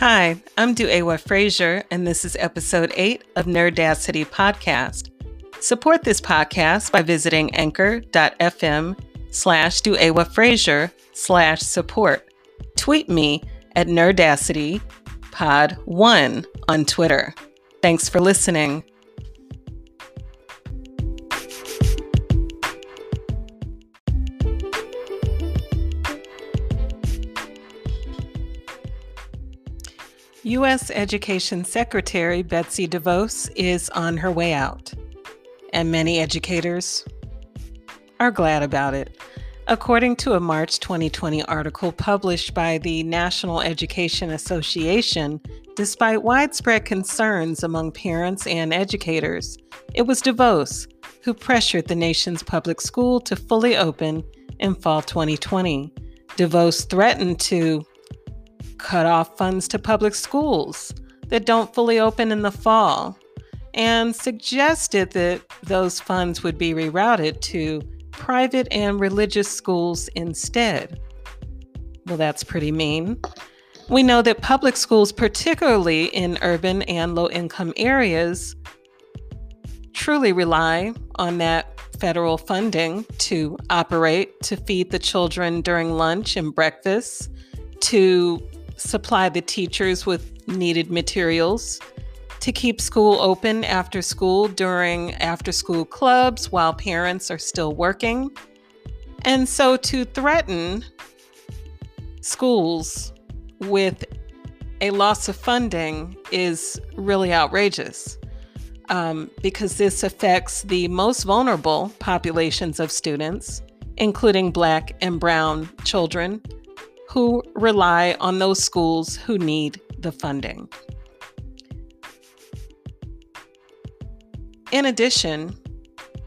Hi, I'm Duewa Frazier, and this is episode 8 of Nerdacity Podcast. Support this podcast by visiting anchor.fm slash Duewa Frazier slash support. Tweet me at Nerdacity Pod 1 on Twitter. Thanks for listening. U.S. Education Secretary Betsy DeVos is on her way out, and many educators are glad about it. According to a March 2020 article published by the National Education Association, despite widespread concerns among parents and educators, it was DeVos who pressured the nation's public school to fully open in fall 2020. DeVos threatened to cut off funds to public schools that don't fully open in the fall and suggested that those funds would be rerouted to private and religious schools instead. Well, that's pretty mean. We know that public schools, particularly in urban and low income areas, truly rely on that federal funding to operate, to feed the children during lunch and breakfast, to supply the teachers with needed materials, to keep school open after school during after school clubs while parents are still working. And so to threaten schools with a loss of funding is really outrageous um, because this affects the most vulnerable populations of students, including Black and Brown children who rely on those schools who need the funding. In addition,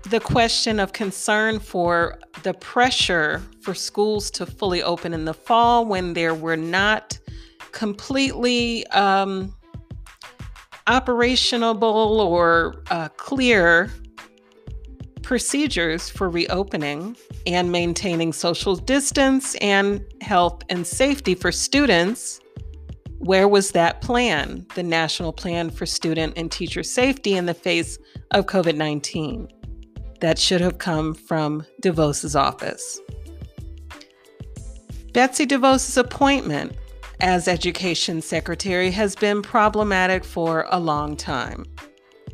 the question of concern for the pressure for schools to fully open in the fall when there were not completely um, operationable or uh, clear procedures for reopening and maintaining social distance and health and safety for students. Where was that plan, the national plan for student and teacher safety in the face of COVID 19? That should have come from DeVos's office. Betsy DeVos's appointment as education secretary has been problematic for a long time.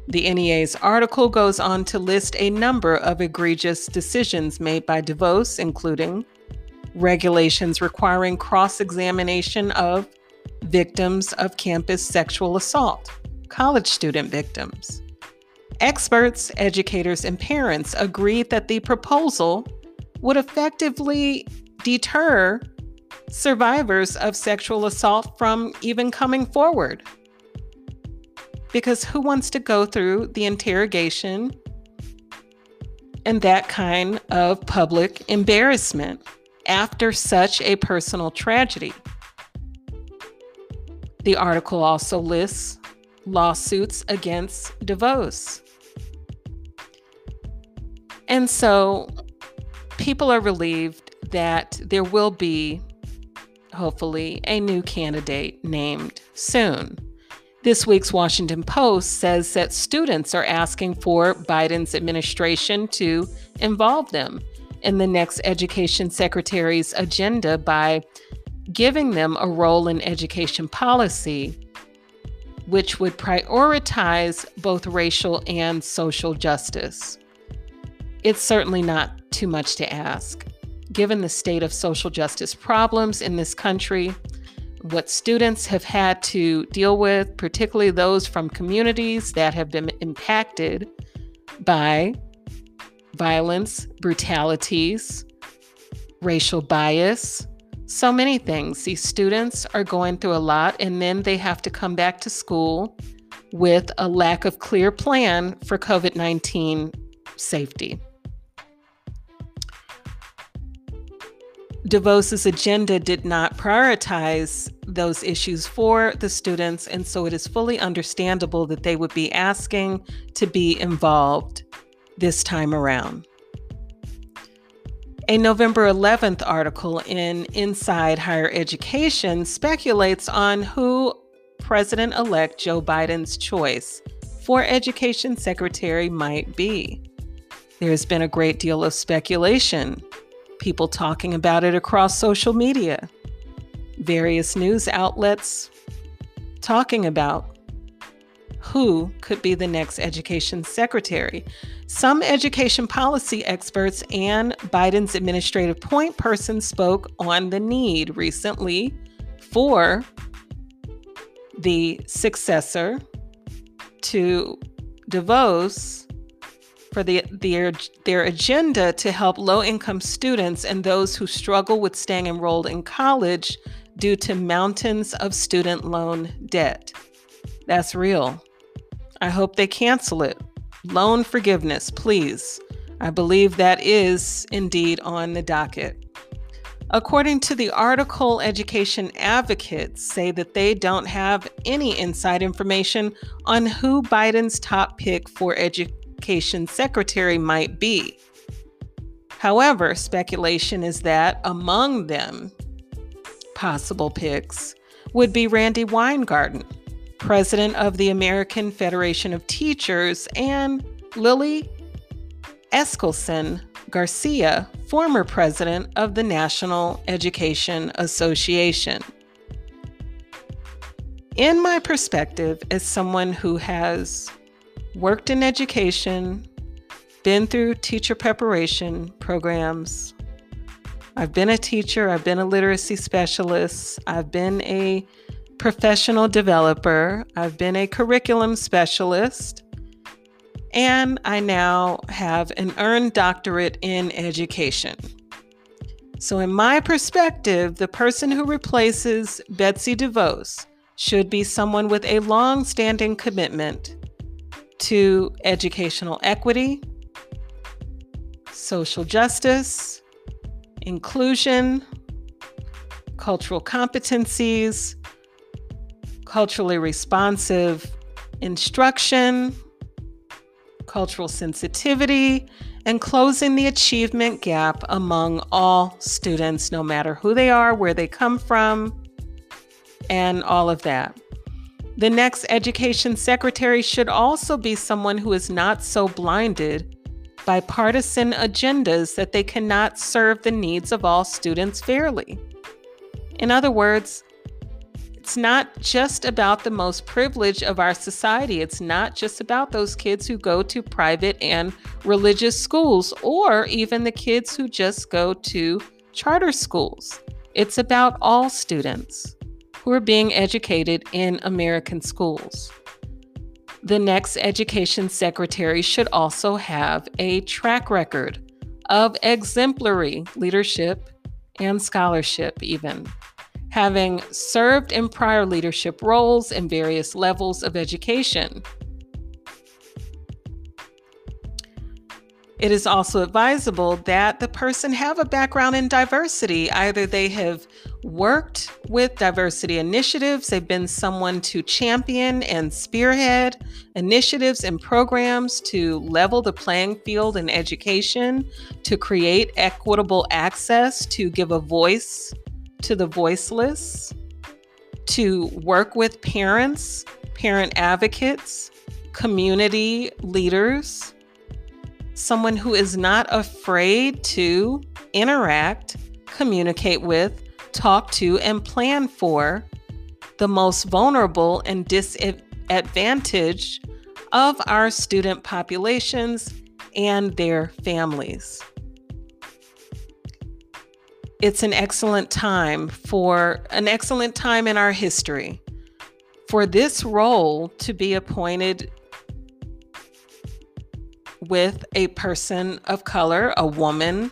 The NEA's article goes on to list a number of egregious decisions made by DeVos, including regulations requiring cross examination of victims of campus sexual assault, college student victims. Experts, educators, and parents agreed that the proposal would effectively deter survivors of sexual assault from even coming forward because who wants to go through the interrogation and that kind of public embarrassment after such a personal tragedy? The article also lists lawsuits against DeVos. And so people are relieved that there will be, hopefully, a new candidate named soon. This week's Washington Post says that students are asking for Biden's administration to involve them in the next education secretary's agenda by giving them a role in education policy, which would prioritize both racial and social justice. It's certainly not too much to ask. Given the state of social justice problems in this country, what students have had to deal with, particularly those from communities that have been impacted by violence, brutalities, racial bias, so many things. These students are going through a lot, and then they have to come back to school with a lack of clear plan for COVID 19 safety. DeVos's agenda did not prioritize those issues for the students, and so it is fully understandable that they would be asking to be involved this time around. A November 11th article in Inside Higher Education speculates on who President elect Joe Biden's choice for Education Secretary might be. There's been a great deal of speculation, people talking about it across social media, various news outlets talking about who could be the next education secretary. Some education policy experts and Biden's administrative point person spoke on the need recently for the successor to DeVos for the, their, their agenda to help low income students and those who struggle with staying enrolled in college due to mountains of student loan debt. That's real. I hope they cancel it. Loan forgiveness, please. I believe that is indeed on the docket. According to the article, education advocates say that they don't have any inside information on who Biden's top pick for education secretary might be. However, speculation is that among them, possible picks would be Randi Weingarten, president of the American Federation of Teachers, and Lily Eskelsen Garcia, former president of the National Education Association. In my perspective, as someone who has worked in education, been through teacher preparation programs, I've been a teacher, I've been a literacy specialist, I've been a professional developer, I've been a curriculum specialist, and I now have an earned doctorate in education. So, in my perspective, the person who replaces Betsy DeVos should be someone with a long standing commitment to educational equity, social justice, inclusion, cultural competencies, culturally responsive instruction, cultural sensitivity, and closing the achievement gap among all students, no matter who they are, where they come from, and all of that. The next education secretary should also be someone who is not so blinded by partisan agendas that they cannot serve the needs of all students fairly. In other words, it's not just about the most privileged of our society. It's not just about those kids who go to private and religious schools or even the kids who just go to charter schools. It's about all students who are being educated in American schools. The next education secretary should also have a track record of exemplary leadership and scholarship, even having served in prior leadership roles in various levels of education. It is also advisable that the person have a background in diversity. Either they have worked with diversity initiatives, they've been someone to champion and spearhead initiatives and programs to level the playing field in education, to create equitable access, to give a voice to the voiceless, to work with parents, parent advocates, community leaders, someone who is not afraid to interact, communicate with, talk to, and plan for the most vulnerable and disadvantaged of our student populations and their families. It's an excellent time for an excellent time in our history for this role to be appointed with a person of color, a woman,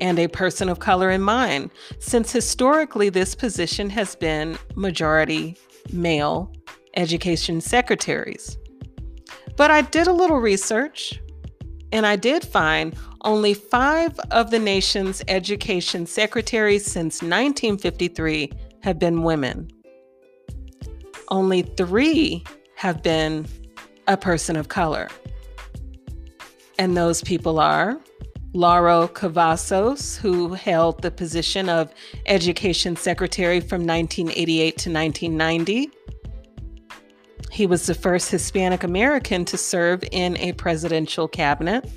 and a person of color in mind, since historically this position has been majority male education secretaries. But I did a little research and I did find only five of the nation's education secretaries since 1953 have been women. Only three have been a person of color. And those people are Lauro Cavazos, who held the position of Education Secretary from 1988 to 1990, He was the first Hispanic American to serve in a presidential cabinet.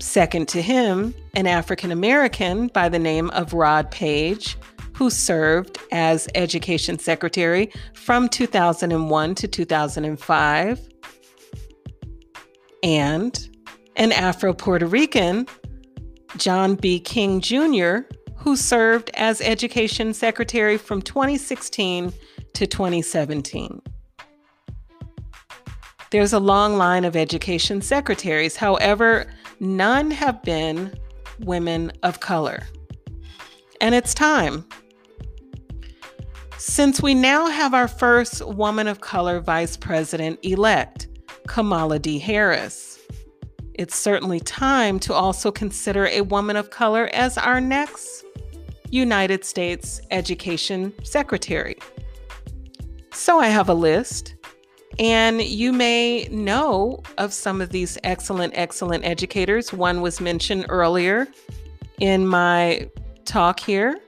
Second to him, an African American by the name of Rod Page, who served as Education Secretary from 2001 to 2005. And an Afro Puerto Rican, John B. King Jr., who served as Education Secretary from 2016 to 2017. There's a long line of education secretaries. However, none have been women of color. And it's time. Since we now have our first woman of color vice president elect, Kamala D. Harris, it's certainly time to also consider a woman of color as our next United States Education Secretary. So I have a list, and you may know of some of these excellent, excellent educators. One was mentioned earlier in my talk here.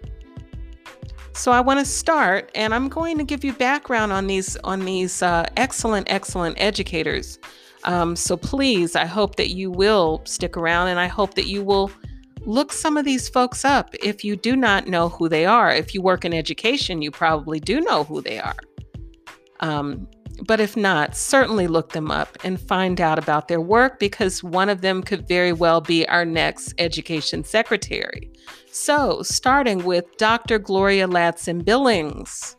So I want to start, and I'm going to give you background on these on these uh, excellent, excellent educators. Um, so please, I hope that you will stick around, and I hope that you will look some of these folks up if you do not know who they are. If you work in education, you probably do know who they are. Um, but if not, certainly look them up and find out about their work because one of them could very well be our next education secretary. So, starting with Dr. Gloria Ladson Billings.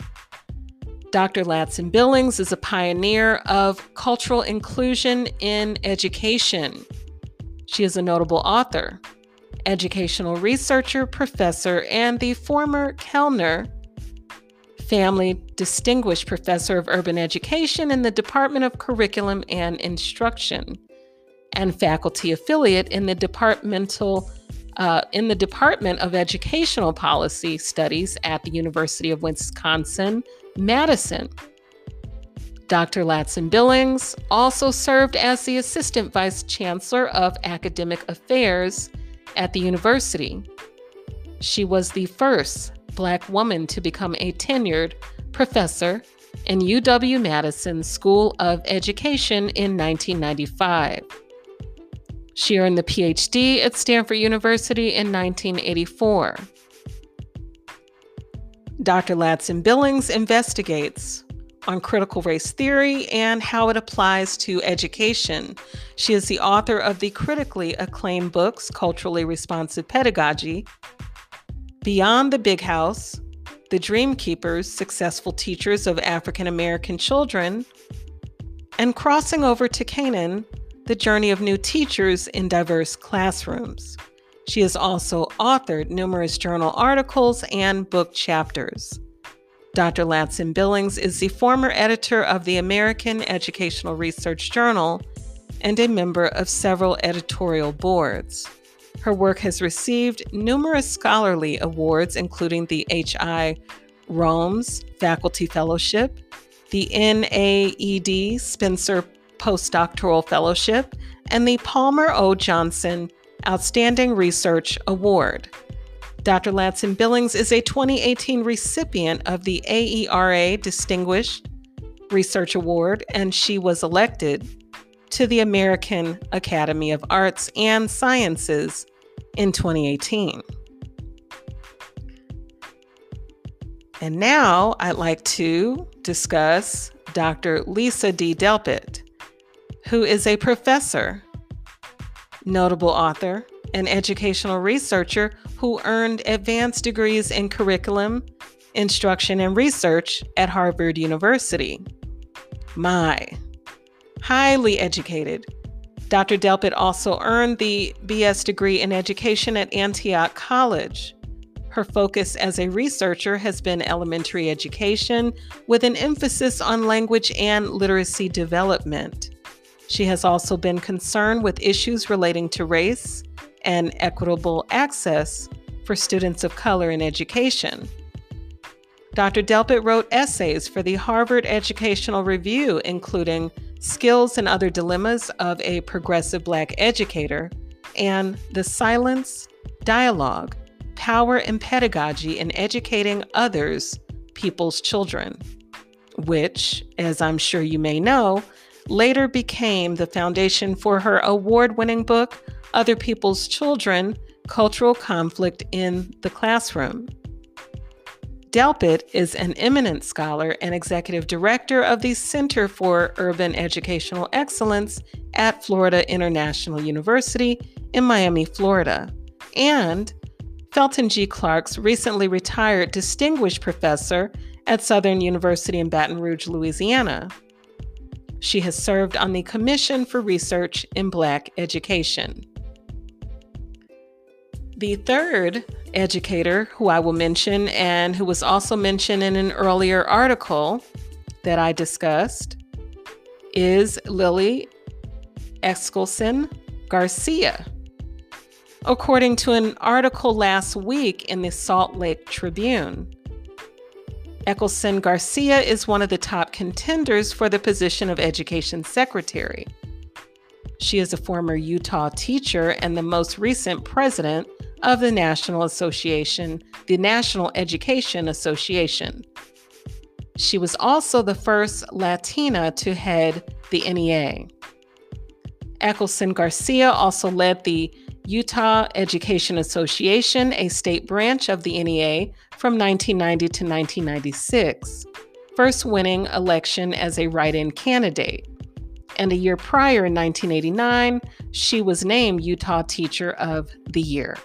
Dr. Ladson Billings is a pioneer of cultural inclusion in education. She is a notable author, educational researcher, professor, and the former Kellner Family Distinguished Professor of Urban Education in the Department of Curriculum and Instruction, and faculty affiliate in the departmental uh, in the Department of Educational Policy Studies at the University of Wisconsin Madison. Dr. Ladson Billings also served as the Assistant Vice Chancellor of Academic Affairs at the university. She was the first Black woman to become a tenured professor in UW Madison School of Education in 1995. She earned the PhD at Stanford University in 1984. Dr. Ladson Billings investigates on critical race theory and how it applies to education. She is the author of the critically acclaimed books Culturally Responsive Pedagogy Beyond the Big House, The Dream Keepers Successful Teachers of African American Children, and Crossing Over to Canaan The Journey of New Teachers in Diverse Classrooms. She has also authored numerous journal articles and book chapters. Dr. Ladson Billings is the former editor of the American Educational Research Journal and a member of several editorial boards. Her work has received numerous scholarly awards, including the H.I. Romnes Faculty Fellowship, the NAED Spencer Postdoctoral Fellowship, and the Palmer O. Johnson Outstanding Research Award. Dr. Ladson Billings is a 2018 recipient of the AERA Distinguished Research Award, and she was elected to the American Academy of Arts and Sciences in 2018. And now I'd like to discuss Dr. Lisa D. Delpit, who is a professor, notable author, and educational researcher who earned advanced degrees in curriculum, instruction, and research at Harvard University. My, highly educated, Dr. Delpit also earned the BS degree in education at Antioch College. Her focus as a researcher has been elementary education with an emphasis on language and literacy development. She has also been concerned with issues relating to race and equitable access for students of color in education. Dr. Delpit wrote essays for the Harvard Educational Review, including Skills and Other Dilemmas of a Progressive Black Educator, and The Silence Dialogue Power and Pedagogy in Educating Others, People's Children. which, as I'm sure you may know, later became the foundation for her award winning book, Other People's Children Cultural Conflict in the Classroom. Delpit is an eminent scholar and executive director of the Center for Urban Educational Excellence at Florida International University in Miami, Florida, and Felton G. Clark's recently retired distinguished professor at Southern University in Baton Rouge, Louisiana. She has served on the Commission for Research in Black Education. The third educator who I will mention, and who was also mentioned in an earlier article that I discussed, is Lily Eskelsen Garcia. According to an article last week in the Salt Lake Tribune, Eskelsen Garcia is one of the top contenders for the position of Education Secretary. She is a former Utah teacher and the most recent president of the National Association, the National Education Association. She was also the first Latina to head the NEA. Eskelsen Garcia also led the Utah Education Association, a state branch of the NEA, from 1990 to 1996, first winning election as a write in candidate. And a year prior, in 1989, she was named Utah Teacher of the Year.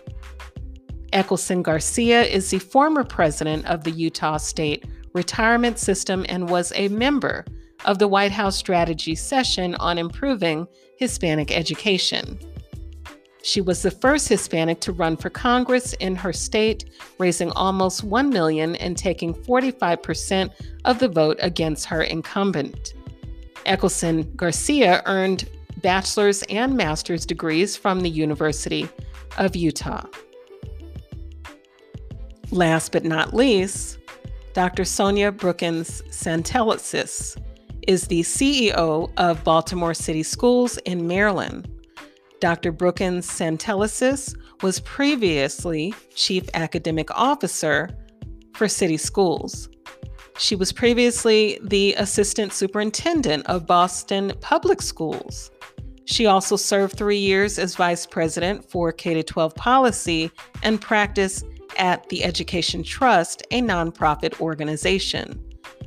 Eskelsen Garcia is the former president of the Utah State Retirement System and was a member of the White House Strategy Session on Improving Hispanic Education. She was the first Hispanic to run for Congress in her state, raising almost 1 million and taking 45% of the vote against her incumbent. Eskelsen Garcia earned bachelor's and master's degrees from the University of Utah. Last but not least, Dr. Sonja Brookins Santelises is the CEO of Baltimore City Schools in Maryland. Dr. Brookins Santelises was previously Chief Academic Officer for City Schools. She was previously the Assistant Superintendent of Boston Public Schools. She also served three years as Vice President for K 12 policy and practice at the Education Trust, a nonprofit organization.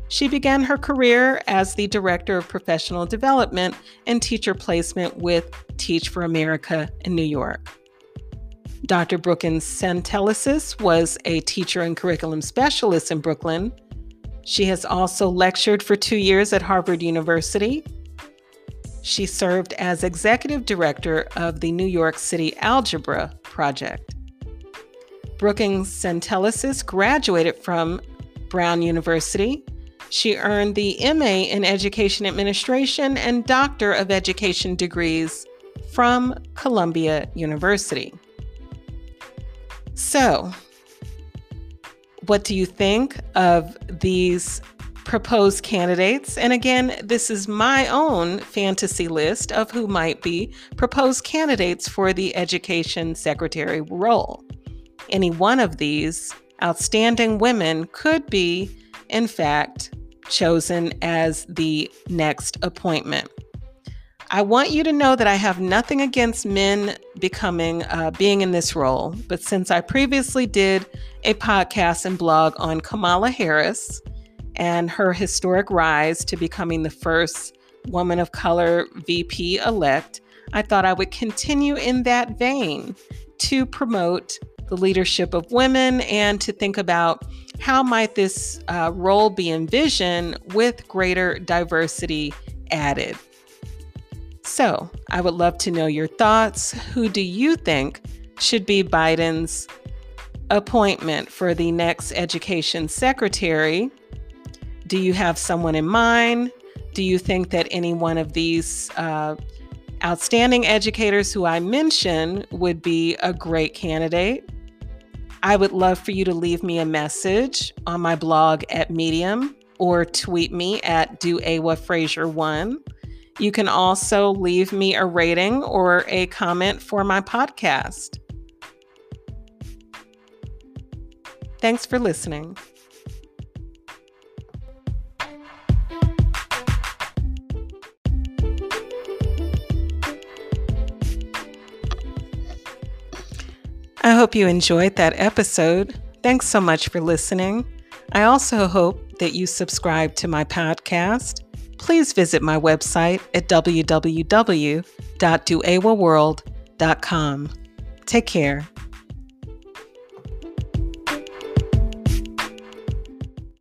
She began her career as the Director of Professional Development and Teacher Placement with Teach for America in New York. Dr. Brookins Santelises was a teacher and curriculum specialist in Brooklyn. She has also lectured for two years at Harvard University. She served as executive director of the New York City Algebra Project. Brookins Santelises graduated from Brown University. She earned the MA in Education Administration and Doctor of Education degrees from Columbia University. So, what do you think of these proposed candidates? And again, this is my own fantasy list of who might be proposed candidates for the Education Secretary role any one of these outstanding women could be, in fact, chosen as the next appointment. I want you to know that I have nothing against men becoming, uh, being in this role, but since I previously did a podcast and blog on Kamala Harris and her historic rise to becoming the first woman of color VP elect, I thought I would continue in that vein to promote the leadership of women and to think about how might this uh, role be envisioned with greater diversity added. So, I would love to know your thoughts. Who do you think should be Biden's appointment for the next education secretary? Do you have someone in mind? Do you think that any one of these uh, outstanding educators who I mentioned would be a great candidate? I would love for you to leave me a message on my blog at Medium or tweet me at Duewa Frazier one. You can also leave me a rating or a comment for my podcast. Thanks for listening. I hope you enjoyed that episode. Thanks so much for listening. I also hope that you subscribe to my podcast. Please visit my website at www.duewaworld.com. Take care.